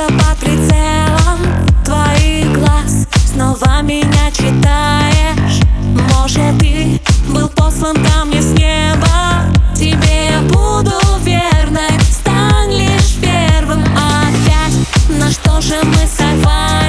будто под прицелом твоих глаз. Снова меня читаешь. Может, ты был послан ко мне с неба? Тебе я буду верной, стань лишь первым опять. На что же мы сорвались?